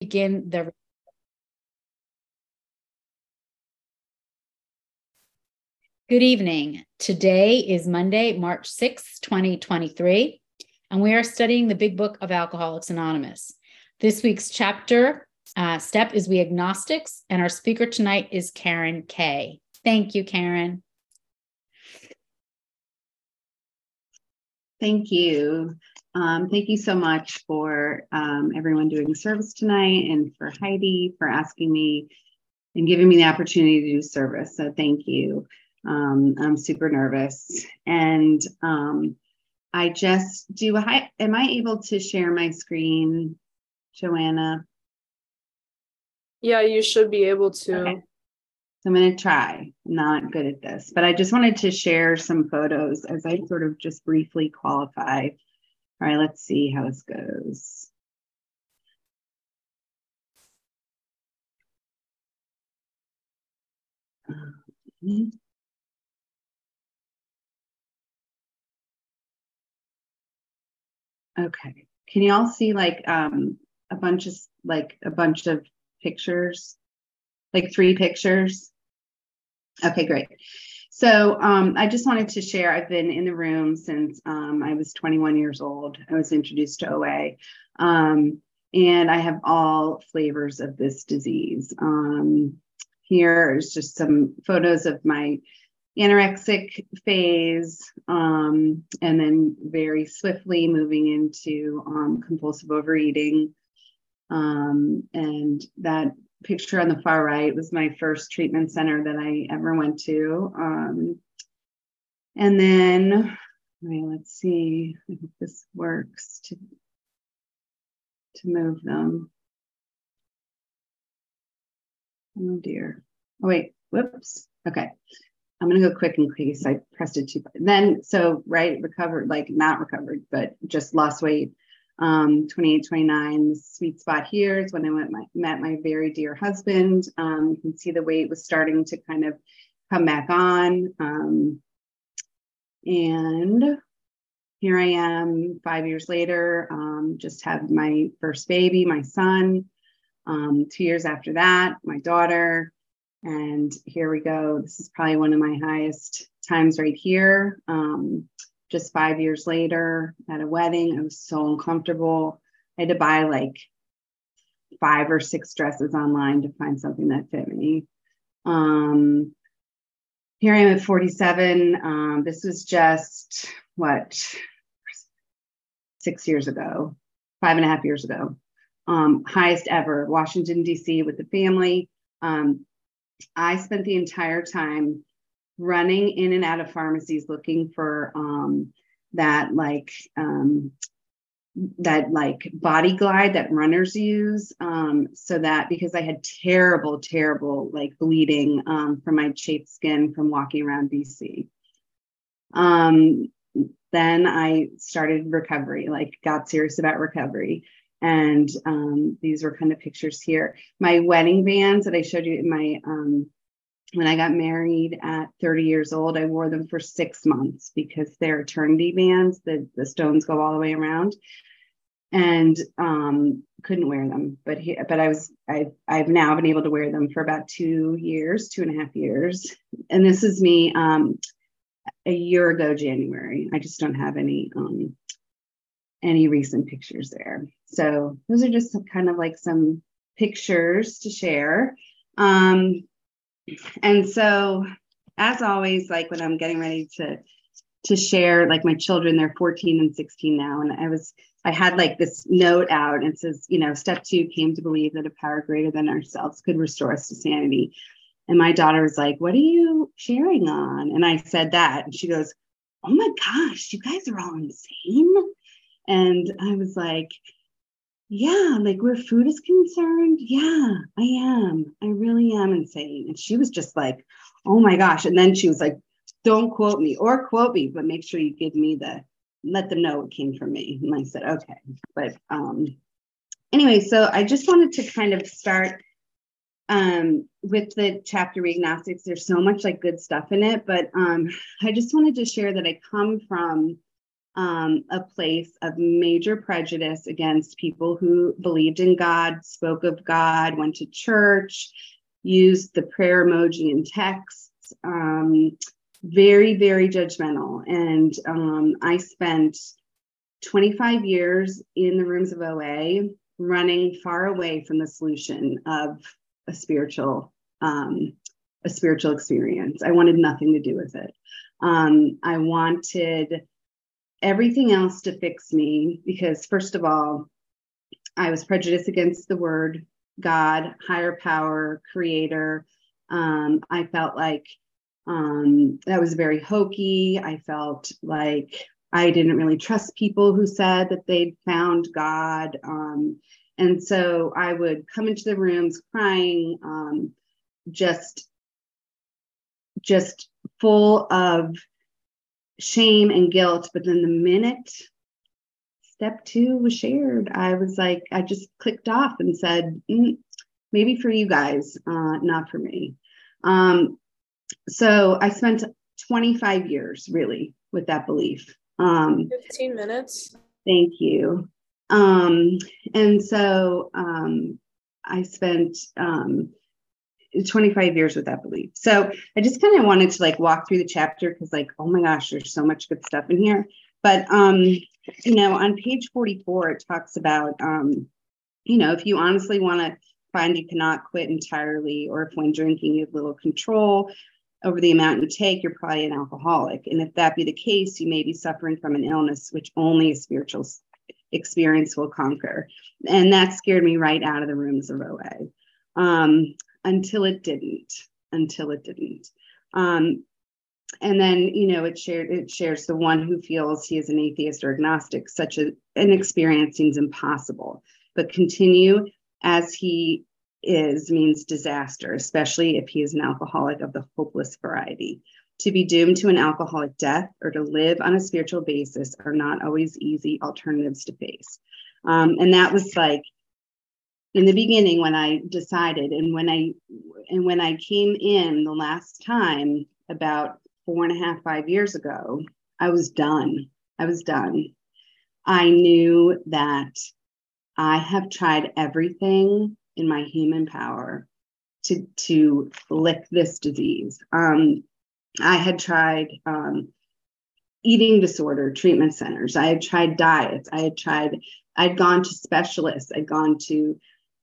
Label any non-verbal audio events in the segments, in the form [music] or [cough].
begin the Good evening. Today is Monday, March 6, 2023, and we are studying the Big Book of Alcoholics Anonymous. This week's chapter uh, step is We Agnostics, and our speaker tonight is Karen Kay. Thank you, Karen. Thank you. Um, thank you so much for um, everyone doing service tonight and for Heidi for asking me and giving me the opportunity to do service. So thank you. Um, I'm super nervous. And um, I just do, I, am I able to share my screen, Joanna? Yeah, you should be able to. Okay. I'm going to try. Not good at this, but I just wanted to share some photos as I sort of just briefly qualify all right, let's see how this goes. Okay. Can you all see like um a bunch of like a bunch of pictures? Like three pictures? Okay, great. So um, I just wanted to share. I've been in the room since um, I was 21 years old. I was introduced to OA, um, and I have all flavors of this disease. Um, here is just some photos of my anorexic phase, um, and then very swiftly moving into um, compulsive overeating. and that picture on the far right was my first treatment center that I ever went to. Um, and then, let's see. I hope this works to to move them. Oh dear. Oh wait. Whoops. Okay. I'm gonna go quick in case I pressed it too. Then so right recovered, like not recovered, but just lost weight um, 28, 29. The sweet spot here is when I went my, met my very dear husband. Um, you can see the weight was starting to kind of come back on. Um, and here I am five years later, um, just had my first baby, my son. Um, two years after that, my daughter. And here we go. This is probably one of my highest times right here. Um, just five years later at a wedding. I was so uncomfortable. I had to buy like five or six dresses online to find something that fit me. Um, here I am at 47. Um, this was just what six years ago, five and a half years ago. Um, highest ever, Washington, D.C., with the family. Um, I spent the entire time running in and out of pharmacies looking for um, that like um, that like body glide that runners use um, so that because i had terrible terrible like bleeding um, from my chafed skin from walking around dc um, then i started recovery like got serious about recovery. And um, these were kind of pictures here. My wedding bands that i showed you in my um, when I got married at 30 years old, I wore them for six months because they're eternity bands. The, the stones go all the way around and um, couldn't wear them. But he, but I was I I've now been able to wear them for about two years, two and a half years. And this is me um, a year ago, January. I just don't have any um, any recent pictures there. So those are just kind of like some pictures to share. Um, and so as always like when i'm getting ready to to share like my children they're 14 and 16 now and i was i had like this note out and says you know step two came to believe that a power greater than ourselves could restore us to sanity. And my daughter was like what are you sharing on? And i said that and she goes oh my gosh you guys are all insane. And i was like yeah, like where food is concerned, yeah, I am. I really am insane. And she was just like, oh my gosh. And then she was like, don't quote me or quote me, but make sure you give me the let them know it came from me. And I said, okay. But um anyway, so I just wanted to kind of start um with the chapter Agnostics. There's so much like good stuff in it, but um I just wanted to share that I come from um, a place of major prejudice against people who believed in God, spoke of God, went to church, used the prayer emoji in texts. Um, very, very judgmental. And um, I spent 25 years in the rooms of OA, running far away from the solution of a spiritual um, a spiritual experience. I wanted nothing to do with it. Um, I wanted everything else to fix me because, first of all, I was prejudiced against the word God, higher power, creator. Um, I felt like um, that was very hokey. I felt like I didn't really trust people who said that they'd found God. Um, and so I would come into the rooms crying, um, just, just full of shame and guilt. But then the minute step two was shared, I was like, I just clicked off and said, mm, maybe for you guys, uh, not for me. Um, so I spent 25 years really with that belief. Um, 15 minutes. Thank you. Um, and so um, I spent um, 25 years with that belief. So I just kind of wanted to like walk through the chapter because, like, oh my gosh, there's so much good stuff in here. But um, you know, on page 44, it talks about um, you know, if you honestly want to find you cannot quit entirely, or if when drinking you have little control, over the amount you take, you're probably an alcoholic. And if that be the case, you may be suffering from an illness which only a spiritual experience will conquer. And that scared me right out of the rooms of OA um, until it didn't, until it didn't. Um, and then, you know, it shared it shares the one who feels he is an atheist or agnostic, such a, an experience seems impossible, but continue as he is means disaster, especially if he is an alcoholic of the hopeless variety. To be doomed to an alcoholic death or to live on a spiritual basis are not always easy alternatives to face. Um, and that was like in the beginning when I decided, and when I and when I came in the last time about four and a half, five years ago, I was done. I was done. I knew that I have tried everything in my human power to to lick this disease. Um, I had tried um, eating disorder treatment centers. I had tried diets. I had tried. I'd gone to specialists. I'd gone to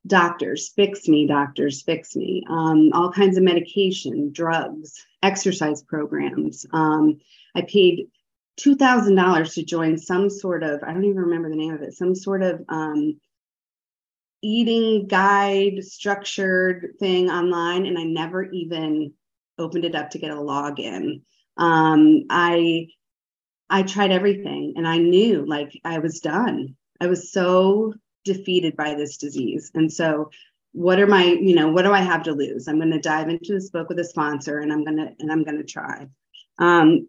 doctors, fix me, doctors, fix me. Um, all kinds of medication, drugs, exercise programs. Um, I paid two thousand dollars to join some sort of. I don't even remember the name of it. Some sort of um, eating guide structured thing online and I never even opened it up to get a login. Um, I I tried everything and I knew like I was done. I was so defeated by this disease. And so what are my, you know, what do I have to lose? I'm going to dive into this book with a sponsor and I'm going to and I'm going to try. Um,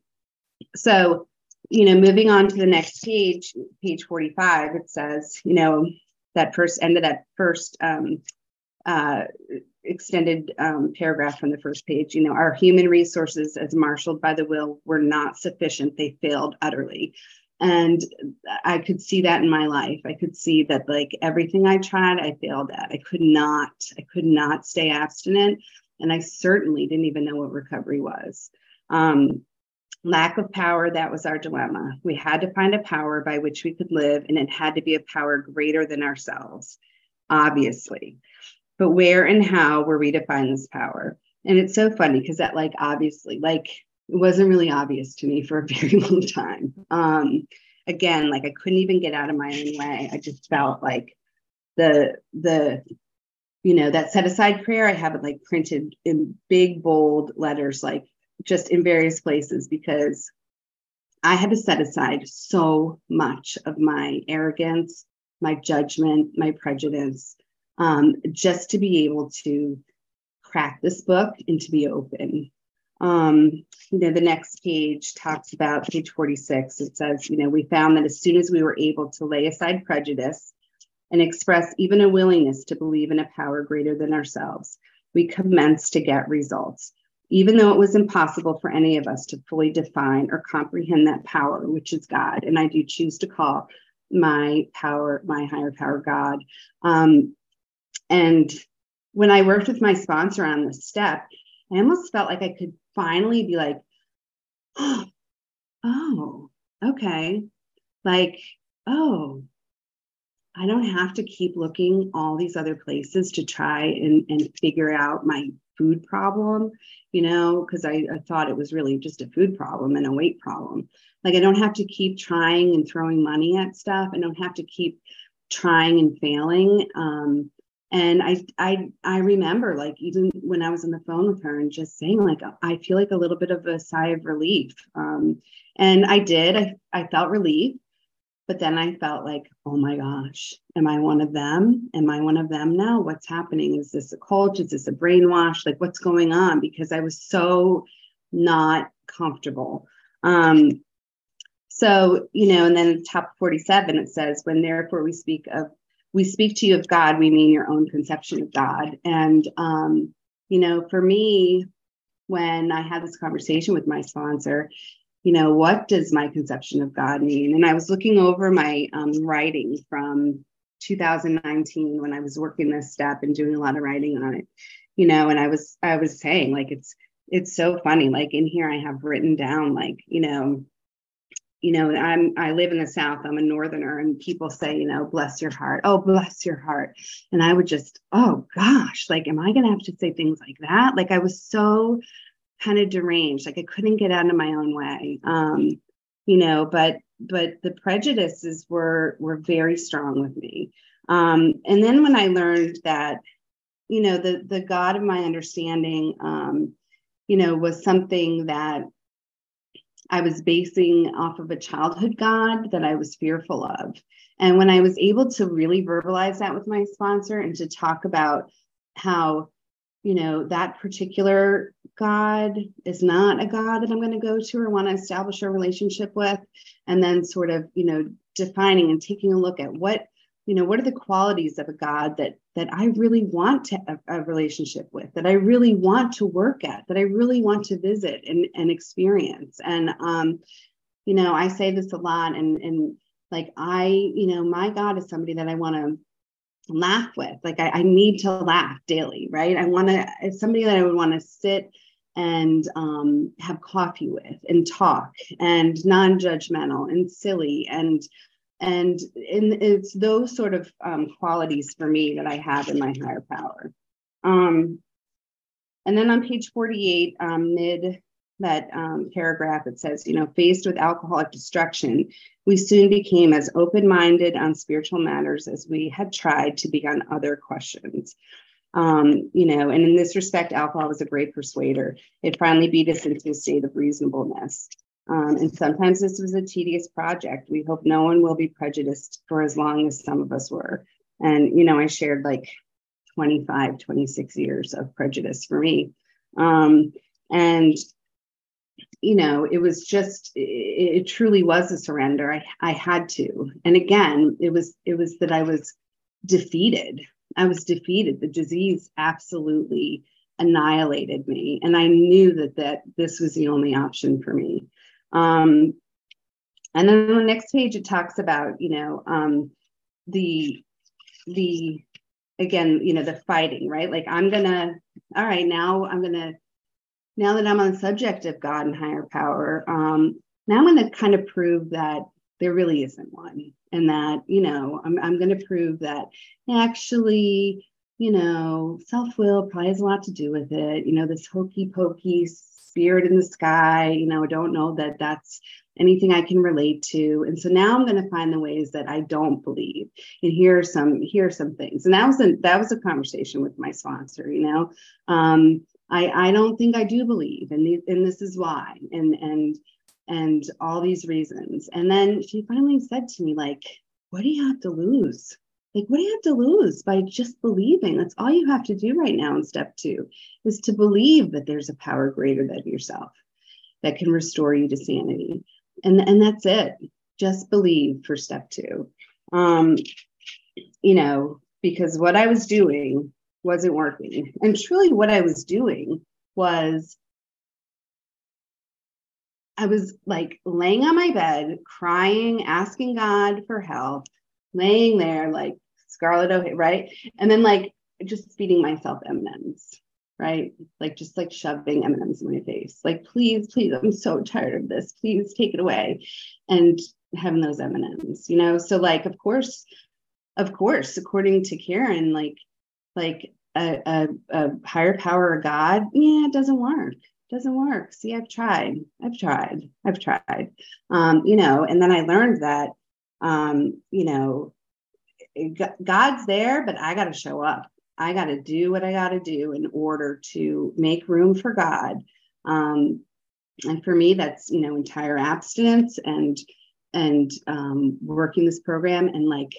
so, you know, moving on to the next page, page 45, it says, you know, that first end of that first um, uh, extended um, paragraph from the first page. You know, our human resources, as marshaled by the will, were not sufficient. They failed utterly. And I could see that in my life. I could see that, like everything I tried, I failed at. I could not, I could not stay abstinent. And I certainly didn't even know what recovery was. Um, lack of power, that was our dilemma. We had to find a power by which we could live, and it had to be a power greater than ourselves, obviously. But where and how were we to find this power? And it's so funny because that, like, obviously, like, it wasn't really obvious to me for a [laughs] very long time. Um, again, like, I couldn't even get out of my own way. I just felt like the, the, you know, that set aside prayer, I have it like printed in big, bold letters, like just in various places because I had to set aside so much of my arrogance, my judgment, my prejudice, um, just to be able to crack this book and to be open. Um, you know, the next page talks about page 46. It says, you know, we found that as soon as we were able to lay aside prejudice and express even a willingness to believe in a power greater than ourselves, we commenced to get results even though it was impossible for any of us to fully define or comprehend that power, which is God. And I do choose to call my power, my higher power, God. Um, and when I worked with my sponsor on this step, I almost felt like I could finally be like, [gasps] oh, okay. Like, oh, I don't have to keep looking all these other places to try and, and figure out my food problem, you know, because I, I thought it was really just a food problem and a weight problem. Like I don't have to keep trying and throwing money at stuff. I don't have to keep trying and failing. Um, and I, I, I remember like even when I was on the phone with her and just saying like I feel like a little bit of a sigh of relief. Um, and I did. I, I felt relief but then I felt like, oh my gosh, am I one of them? Am I one of them now? What's happening? Is this a cult? Is this a brainwash? Like, what's going on? Because I was so not comfortable. Um, so, you know, and then top 47, it says, when therefore we speak of, we speak to you of God, we mean your own conception of God. And, um, you know, for me, when I had this conversation with my sponsor, you know, what does my conception of God mean? And I was looking over my um, writing from 2019 when I was working this step and doing a lot of writing on it, you know, and I was I was saying like it's it's so funny. Like in here, I have written down like you know, you know, I'm I live in the South. I'm a Northerner, and people say, you know, bless your heart. Oh, bless your heart. And I would just, oh gosh, like, am I gonna have to say things like that? Like I was so kind of deranged like i couldn't get out of my own way um you know but but the prejudices were were very strong with me um and then when i learned that you know the the god of my understanding um you know was something that i was basing off of a childhood god that i was fearful of and when i was able to really verbalize that with my sponsor and to talk about how you know, that particular God is not a God that I'm going to go to or want to establish a relationship with. And then sort of, you know, defining and taking a look at what, you know, what are the qualities of a God that that I really want to a, a relationship with, that I really want to work at, that I really want to visit and, and experience. And um, you know, I say this a lot and and like I, you know, my God is somebody that I want to laugh with. Like I, I need to laugh daily, right? I want to, it's somebody that I would want to sit and um, have coffee with and talk and non-judgmental and silly and and and it's those sort of um, qualities for me that I have in my higher power. Um, and then on page 48, um, mid that um, paragraph, it says, you know, faced with alcoholic destruction, we soon became as open minded on spiritual matters as we had tried to be on other questions. Um, you know, and in this respect, alcohol was a great persuader. It finally beat us into a state of reasonableness. Um, and sometimes this was a tedious project. We hope no one will be prejudiced for as long as some of us were. And, you know, I shared like 25, 26 years of prejudice for me. Um, and you know, it was just it, it truly was a surrender. I I had to. And again, it was it was that I was defeated. I was defeated. The disease absolutely annihilated me and i knew that that this was the only option for me um, and then on the next page it talks about you know um, the the again you know the fighting right like i'm gonna all right now i'm gonna now that I'm on the subject of God and higher power, um, now I'm to kind of prove that there really isn't one. And that, you know, I'm, I'm to prove that actually, you know, self will probably has a lot to do with it. You know, this hokey pokey spirit in the sky, you know, I don't know that that's anything I can relate to. And so now I'm going to find the ways that I don't believe. And here are some, here are some things. And that was a, that was a conversation with my sponsor, you know. Um, I, I don't think I do believe, and, the, and this is why, and and and all these reasons. And then she finally said to me, like, what do you have to lose? Like, what do you have to lose by just believing? That's all you have to do right now in step two is to believe that there's a power greater than yourself that can restore you to sanity. And, and that's it. Just believe for step two. Um, you know, because what I was doing wasn't working. And truly, what I was doing was I was like laying on my bed, crying, asking God for help, laying there like Scarlett O'Hara, right? And then like just feeding myself M&Ms, right? Like just like shoving M&Ms in my face. Like, please, please, I'm so tired of this. Please take it away. And having those M&Ms, you know? So like, of course, of course, according to Karen, like, like a, a, a higher power or God, yeah, it doesn't work doesn't work. See, I've tried, I've tried, I've tried. Um, you know, and then I learned that, um, you know, God's there, but I got to show up. I got to do what I got to do in order to make room for God. Um, and for me, that's you know entire abstinence and and um, working this program and like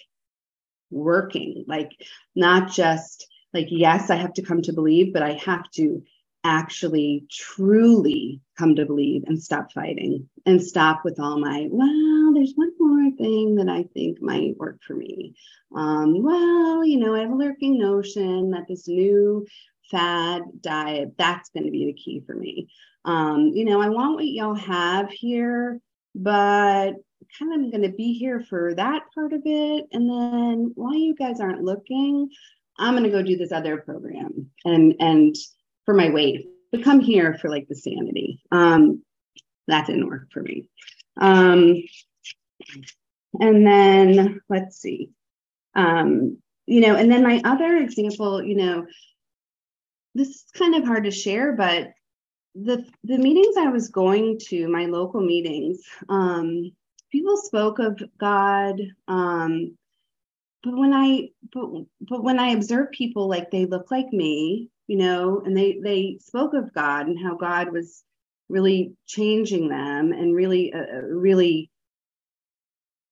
working, like not just like yes, I have to come to believe, but I have to actually truly come to believe and stop fighting and stop with all my well there's one thing that i think might work for me um, well you know i have a lurking notion that this new fad diet that's going to be the key for me um, you know i want what y'all have here but kind of going to be here for that part of it and then while you guys aren't looking i'm going to go do this other program and and for my weight, but come here for like the sanity. Um, that didn't work for me. Um, and then let's see. Um, you know, and then my other example, you know, this is kind of hard to share, but the the meetings I was going to, my local meetings, um, people spoke of God. Um, but when I but but when I observe people like they look like me, you know, and they they spoke of God and how God was really changing them and really uh, uh, really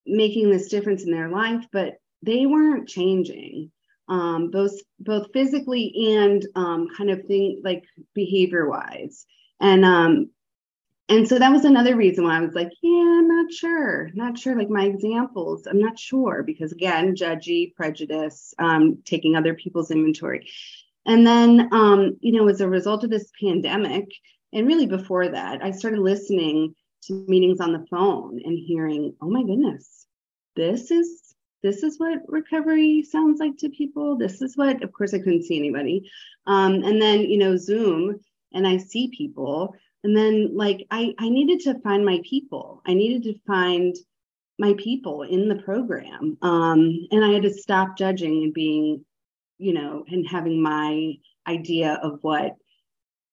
making this difference in their life, but they weren't changing um, both both physically and um, kind of thing like behavior wise. And um, and so that was another reason why I was like, yeah, I'm not sure, not sure. Like my examples, I'm not sure because again, judgy, prejudice, um, taking other people's inventory. And then, um, you know, as a result of this pandemic, and really before that, I started listening to meetings on the phone and hearing, oh my goodness, this is this is what recovery sounds like to people. This is what, of course, I couldn't see anybody. Um, and then, you know, Zoom, and I see people. And then, like, I, I needed to find my people. I needed to find my people in the program. Um, and I had to stop judging and being you know, and having my idea of what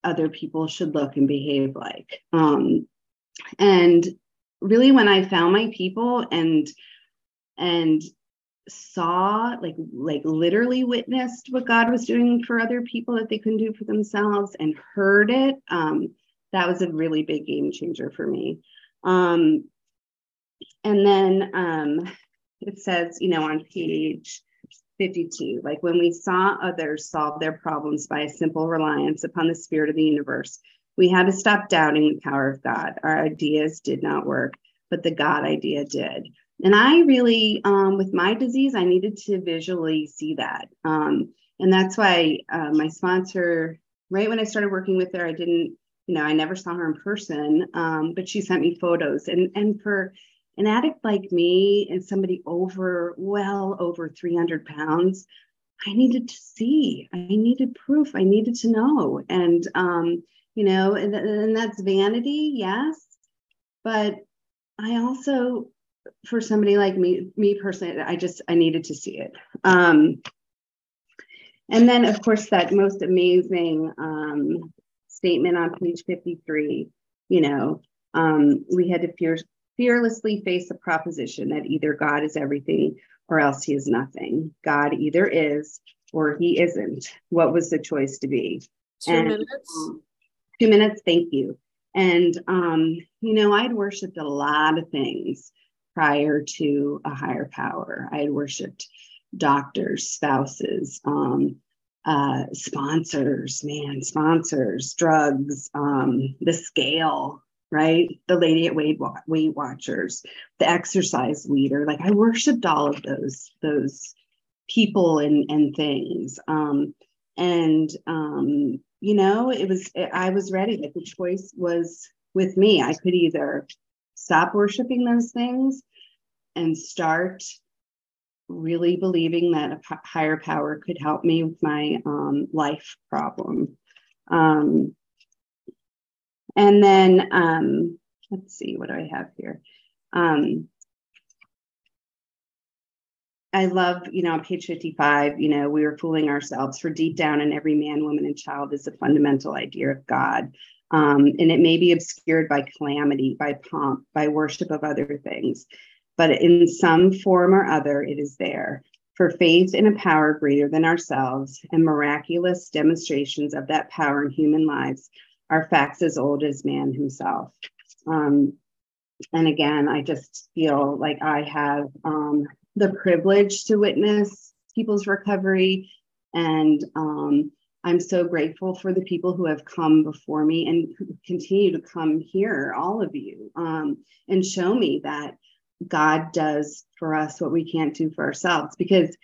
other people should look and behave like. Um, and really, when I found my people and and saw like like literally witnessed what God was doing for other people that they couldn't do for themselves and heard it, um, that was a really big game changer for me. Um, and then um, it says, you know, on page 52. Like when we saw others solve their problems by a simple reliance upon the spirit of the universe, we had to stop doubting the power of God. Our ideas did not work, but the God idea did. And I really, um, with my disease, I needed to visually see that. Um, and that's why uh, my sponsor, right when I started working with her, I didn't, you know, I never saw her in person, um, but she sent me photos. And and for an addict like me and somebody over, well over 300 pounds, I needed to see, I needed proof, I needed to know. And, um, you know, and, and that's vanity, yes. But I also, for somebody like me, me personally, I just, I needed to see it. Um, and then, of course, that most amazing um, statement on page 53, you know, um, we had to fear, fearlessly face the proposition that either God is everything or else he is nothing. God either is or he isn't. What was the choice to be? Two and, minutes. Um, two minutes, thank you. And, um, you know, I'd worshiped a lot of things prior to a higher power. I had worshiped doctors, spouses, um, uh, sponsors, man, sponsors, drugs, um, the scale, right? The lady at Weight, Weight Watchers, the exercise leader. Like I worshipped all of those those people and and things. Um, and um, you know, it was I was ready. Like the choice was with me. I could either stop worshiping those things and start really believing that a p- higher power could help me with my um, life problem. Um, and then um, let's see, what do I have here? Um, I love, you know, on page 55, you know, we were fooling ourselves for deep down in every man, woman, and child is a fundamental idea of God. Um, and it may be obscured by calamity, by pomp, by worship of other things, but in some form or other, it is there. For faith in a power greater than ourselves and miraculous demonstrations of that power in human lives are facts as old as man himself. Um, and again, I just feel like I have um, the privilege to witness people's recovery. And um, I'm so grateful for the people who have come before me and continue to come here, all of you, um, and show me that God does for us what we can't do for ourselves. Because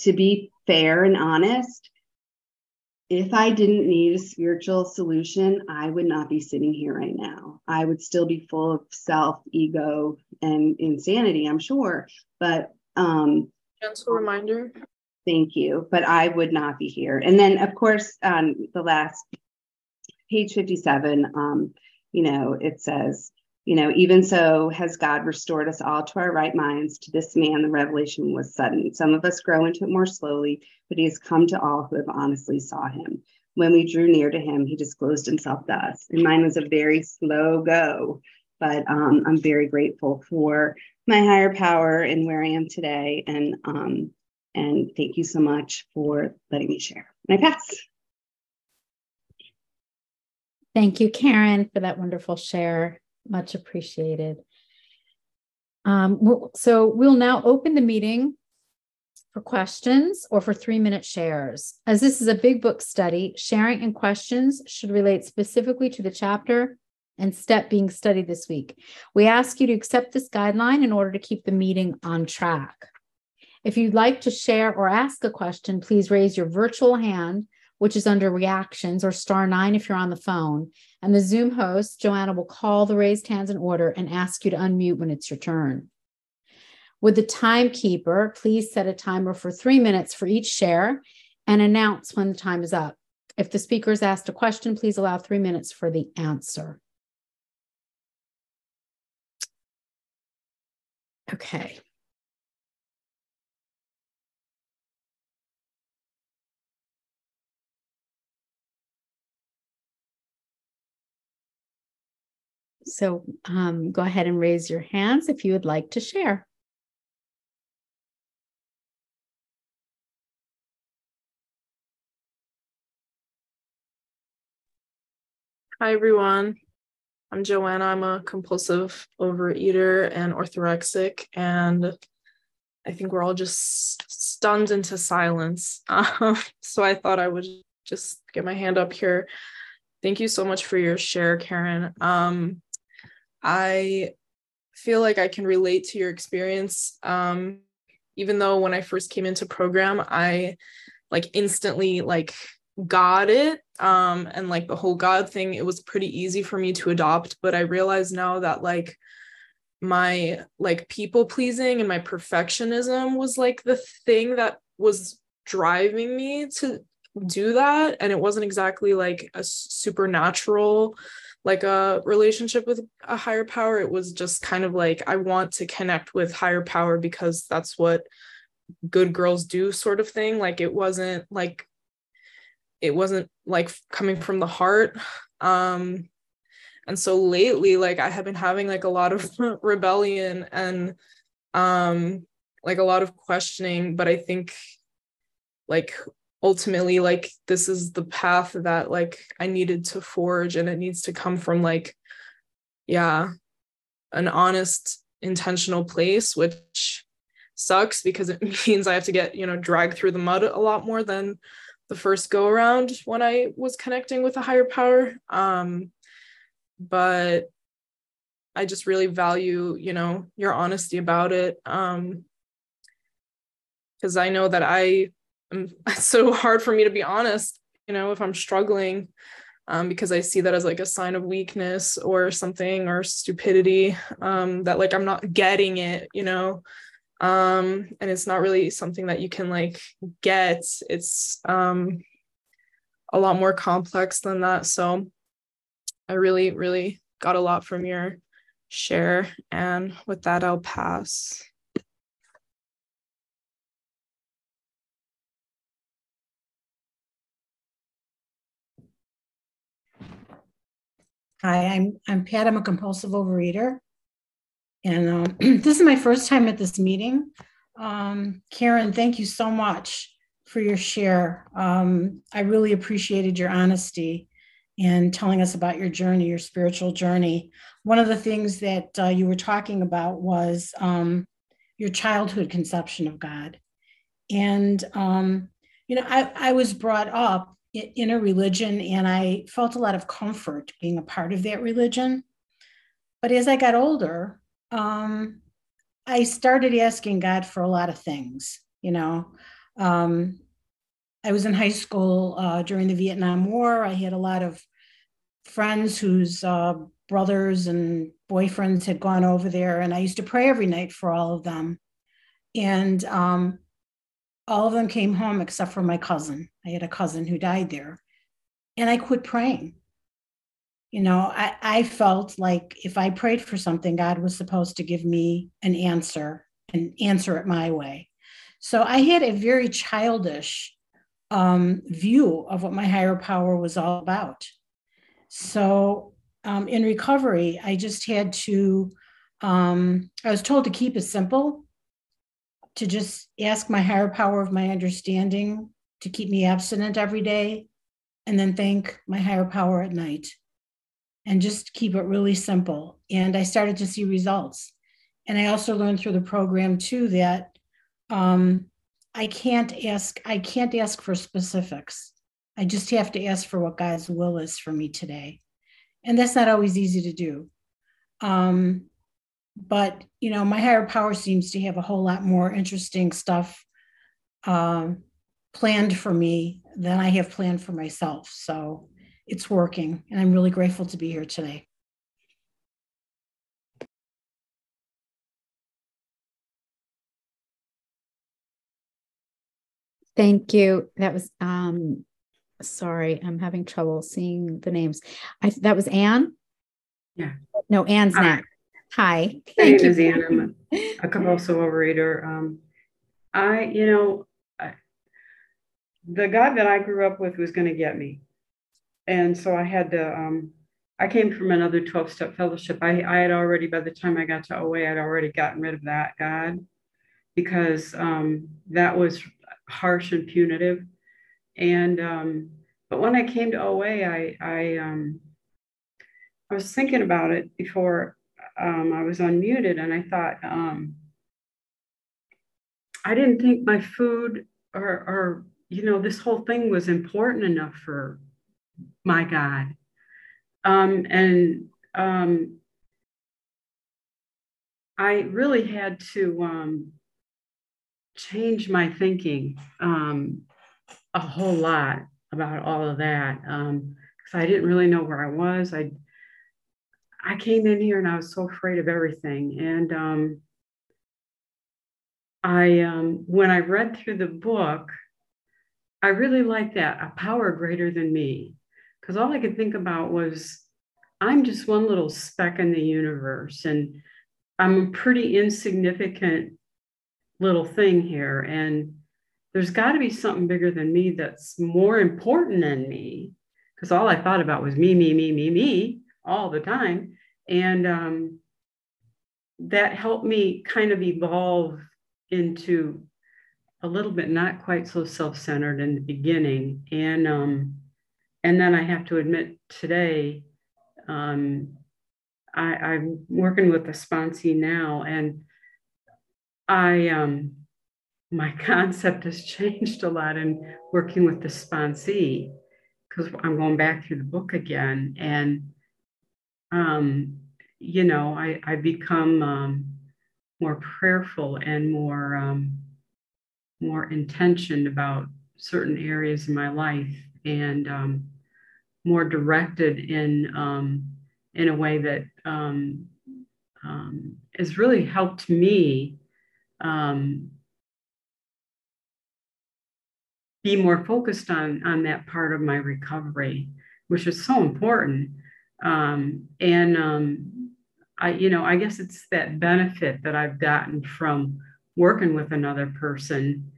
to be fair and honest, if I didn't need a spiritual solution, I would not be sitting here right now. I would still be full of self, ego, and insanity, I'm sure. But um gentle reminder. Thank you. But I would not be here. And then of course, um, the last page 57, um, you know, it says, you know, even so has God restored us all to our right minds. To this man, the revelation was sudden. Some of us grow into it more slowly, but he has come to all who have honestly saw him. When we drew near to him, he disclosed himself to us. And mine was a very slow go, but um, I'm very grateful for my higher power and where I am today. And um, and thank you so much for letting me share. And I pass. Thank you, Karen, for that wonderful share. Much appreciated. Um, so we'll now open the meeting for questions or for three minute shares. As this is a big book study, sharing and questions should relate specifically to the chapter and step being studied this week. We ask you to accept this guideline in order to keep the meeting on track. If you'd like to share or ask a question, please raise your virtual hand which is under reactions, or star nine if you're on the phone. And the Zoom host, Joanna, will call the raised hands in order and ask you to unmute when it's your turn. With the timekeeper, please set a timer for three minutes for each share and announce when the time is up. If the speaker is asked a question, please allow three minutes for the answer. Okay. So um, go ahead and raise your hands if you would like to share. Hi, everyone. I'm Joanna. I'm a compulsive overeater and orthorexic, and I think we're all just stunned into silence. [laughs] Um, so I thought I would just get my hand up here. Thank you so much for your share, Karen. Um, I feel like I can relate to your experience. Um, even though when I first came into program, I like instantly like got it. Um, and like the whole God thing, it was pretty easy for me to adopt. But I realize now that like my like people pleasing and my perfectionism was like the thing that was driving me to do that. And it wasn't exactly like a supernatural like a relationship with a higher power. It was just kind of like, I want to connect with higher power because that's what good girls do, sort of thing. Like it wasn't like, it wasn't like coming from the heart. Um, and so lately, like I have been having like a lot of [laughs] rebellion and um like a lot of questioning, but I think like ultimately like this is the path that like I needed to forge and it needs to come from like yeah an honest intentional place which sucks because it [laughs] means I have to get you know dragged through the mud a lot more than the first go around when I was connecting with a higher power. Um but I just really value you know your honesty about it um because I know that I it's [laughs] so hard for me to be honest you know if i'm struggling um, because I see that as like a sign of weakness or something or stupidity um, that like I'm not getting it, you know. Um, and it's not really something that you can like get. It's um, a lot more complex than that. So I really, really got a lot from your share. And with that, I'll pass. Hi, I'm I'm Pat. I'm a compulsive overeater, and um, [clears throat] this is my first time at this meeting. Um, Karen, thank you so much for your share. Um, I really appreciated your honesty and telling us about your journey, your spiritual journey. One of the things that uh, you were talking about was um, your childhood conception of God, and um, you know, I, I was brought up in a religion and I felt a lot of comfort being a part of that religion. But as I got older, um, I started asking God for a lot of things. You know, um, I was in high school uh, during the Vietnam War. I had a lot of friends whose uh, brothers and boyfriends had gone over there, and I used to pray every night for all of them. And um, all of them came home except for my cousin. I had a cousin who died there. And I quit praying. You know, I, I felt like if I prayed for something, God was supposed to give me an answer and answer it my way. So I had a very childish um, view of what my higher power was all about. So um, in recovery, I just had to, um, I was told to keep it simple to just ask my higher power of my understanding to keep me abstinent every day and then thank my higher power at night and just keep it really simple. And I started to see results. And I also learned through the program too that um, I can't ask, I can't ask for specifics. I just have to ask for what God's will is for me today. And that's not always easy to do. Um, but you know my higher power seems to have a whole lot more interesting stuff um, planned for me than i have planned for myself. So it's working and i'm really grateful to be here today. Thank you. That was um sorry i'm having trouble seeing the names. I that was anne? Yeah. No anne's next Hi. Thank is Ann. I'm a, a compulsive overeater. Um, I, you know, I, the God that I grew up with was going to get me. And so I had to, um, I came from another 12 step fellowship. I, I had already, by the time I got to OA, I'd already gotten rid of that God because um, that was harsh and punitive. And, um, but when I came to OA, I, I, um, I was thinking about it before um, I was unmuted and I thought, um, I didn't think my food or, or, you know, this whole thing was important enough for my God. Um, and um, I really had to um, change my thinking um, a whole lot about all of that because I didn't really know where I was. I I came in here and I was so afraid of everything. And um, I, um, when I read through the book, I really liked that a power greater than me, because all I could think about was I'm just one little speck in the universe, and I'm a pretty insignificant little thing here. And there's got to be something bigger than me that's more important than me, because all I thought about was me, me, me, me, me all the time. And um, that helped me kind of evolve into a little bit not quite so self-centered in the beginning. And um, and then I have to admit today, um, I, am working with a sponsee now, and I um, my [laughs] concept has changed a lot in working with the sponsee because I'm going back through the book again and um, you know, I, I become um, more prayerful and more um, more intentioned about certain areas in my life. And um, more directed in um, in a way that um, um, has really helped me um, be more focused on on that part of my recovery, which is so important. Um, and um, I, you know, I guess it's that benefit that I've gotten from working with another person.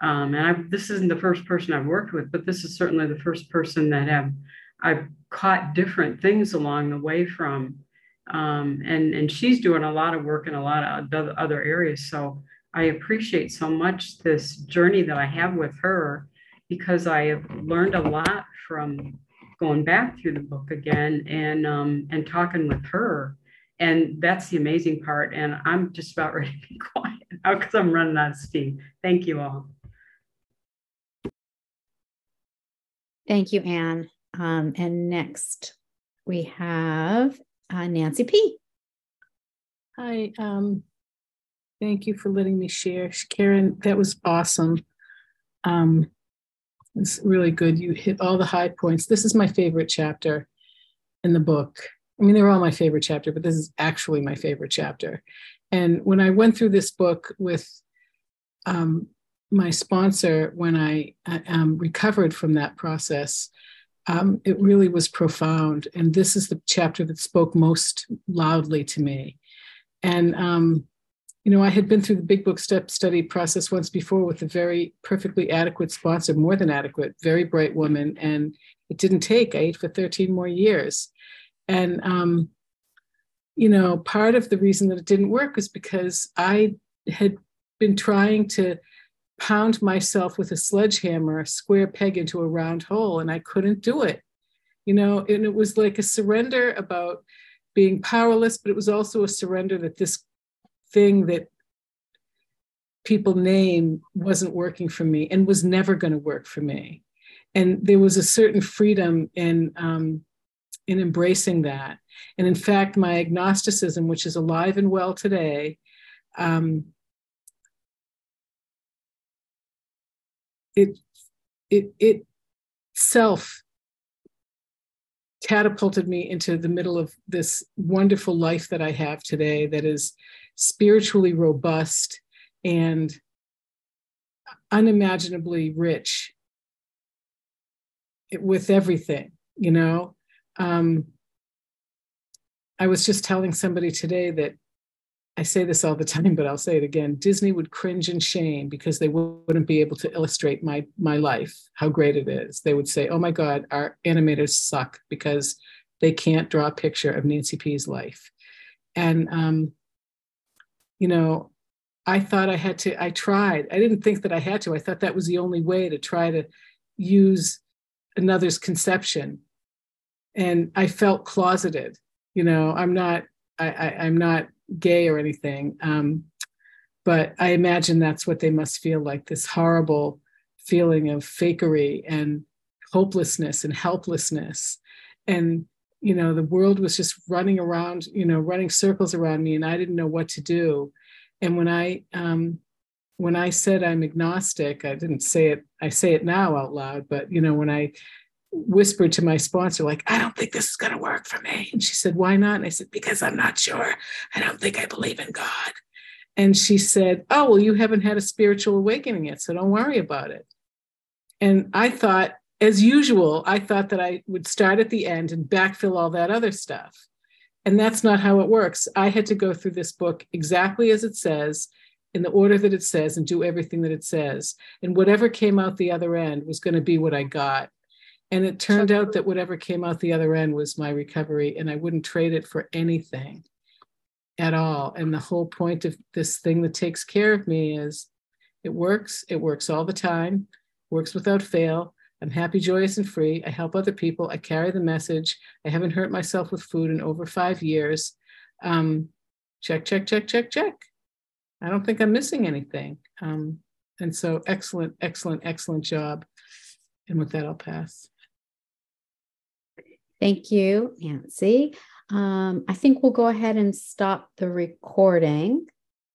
Um, and I've, this isn't the first person I've worked with, but this is certainly the first person that have I've caught different things along the way from. Um, and and she's doing a lot of work in a lot of other areas. So I appreciate so much this journey that I have with her because I have learned a lot from going back through the book again and um, and talking with her. And that's the amazing part. And I'm just about [laughs] ready to be quiet now because I'm running out of steam. Thank you all. Thank you, Anne. Um, and next we have uh, Nancy P. Hi, um, thank you for letting me share. Karen, that was awesome. Um, it's really good. You hit all the high points. This is my favorite chapter in the book. I mean, they're all my favorite chapter, but this is actually my favorite chapter. And when I went through this book with um, my sponsor, when I um, recovered from that process, um, it really was profound. And this is the chapter that spoke most loudly to me. And, um, you know, I had been through the big book step study process once before with a very perfectly adequate sponsor, more than adequate, very bright woman. And it didn't take, I ate for 13 more years. And, um, you know, part of the reason that it didn't work was because I had been trying to pound myself with a sledgehammer, a square peg into a round hole, and I couldn't do it. You know, and it was like a surrender about being powerless, but it was also a surrender that this thing that people name wasn't working for me and was never going to work for me. And there was a certain freedom in um, in embracing that. And in fact, my agnosticism, which is alive and well today, um, it it it self catapulted me into the middle of this wonderful life that I have today that is spiritually robust and unimaginably rich with everything, you know. Um, I was just telling somebody today that I say this all the [laughs] time, but I'll say it again. Disney would cringe in shame because they wouldn't be able to illustrate my my life, how great it is. They would say, "Oh my God, our animators suck because they can't draw a picture of Nancy P's life." And um, you know, I thought I had to. I tried. I didn't think that I had to. I thought that was the only way to try to use another's conception, and I felt closeted. You know, I'm not. I, I I'm not gay or anything. Um, but I imagine that's what they must feel like this horrible feeling of fakery and hopelessness and helplessness. And, you know, the world was just running around, you know, running circles around me and I didn't know what to do. And when I, um, when I said I'm agnostic, I didn't say it, I say it now out loud, but, you know, when I whispered to my sponsor, like, I don't think this is going to work for me. And she said, Why not? And I said, Because I'm not sure. I don't think I believe in God. And she said, Oh, well, you haven't had a spiritual awakening yet, so don't worry about it. And I thought, as usual, I thought that I would start at the end and backfill all that other stuff. And that's not how it works. I had to go through this book exactly as it says, in the order that it says, and do everything that it says. And whatever came out the other end was going to be what I got. And it turned out that whatever came out the other end was my recovery, and I wouldn't trade it for anything at all. And the whole point of this thing that takes care of me is it works, it works all the time, works without fail. I'm happy, joyous, and free. I help other people. I carry the message. I haven't hurt myself with food in over five years. Um, check, check, check, check, check. I don't think I'm missing anything. Um, and so, excellent, excellent, excellent job. And with that, I'll pass. Thank you, Nancy. Um, I think we'll go ahead and stop the recording.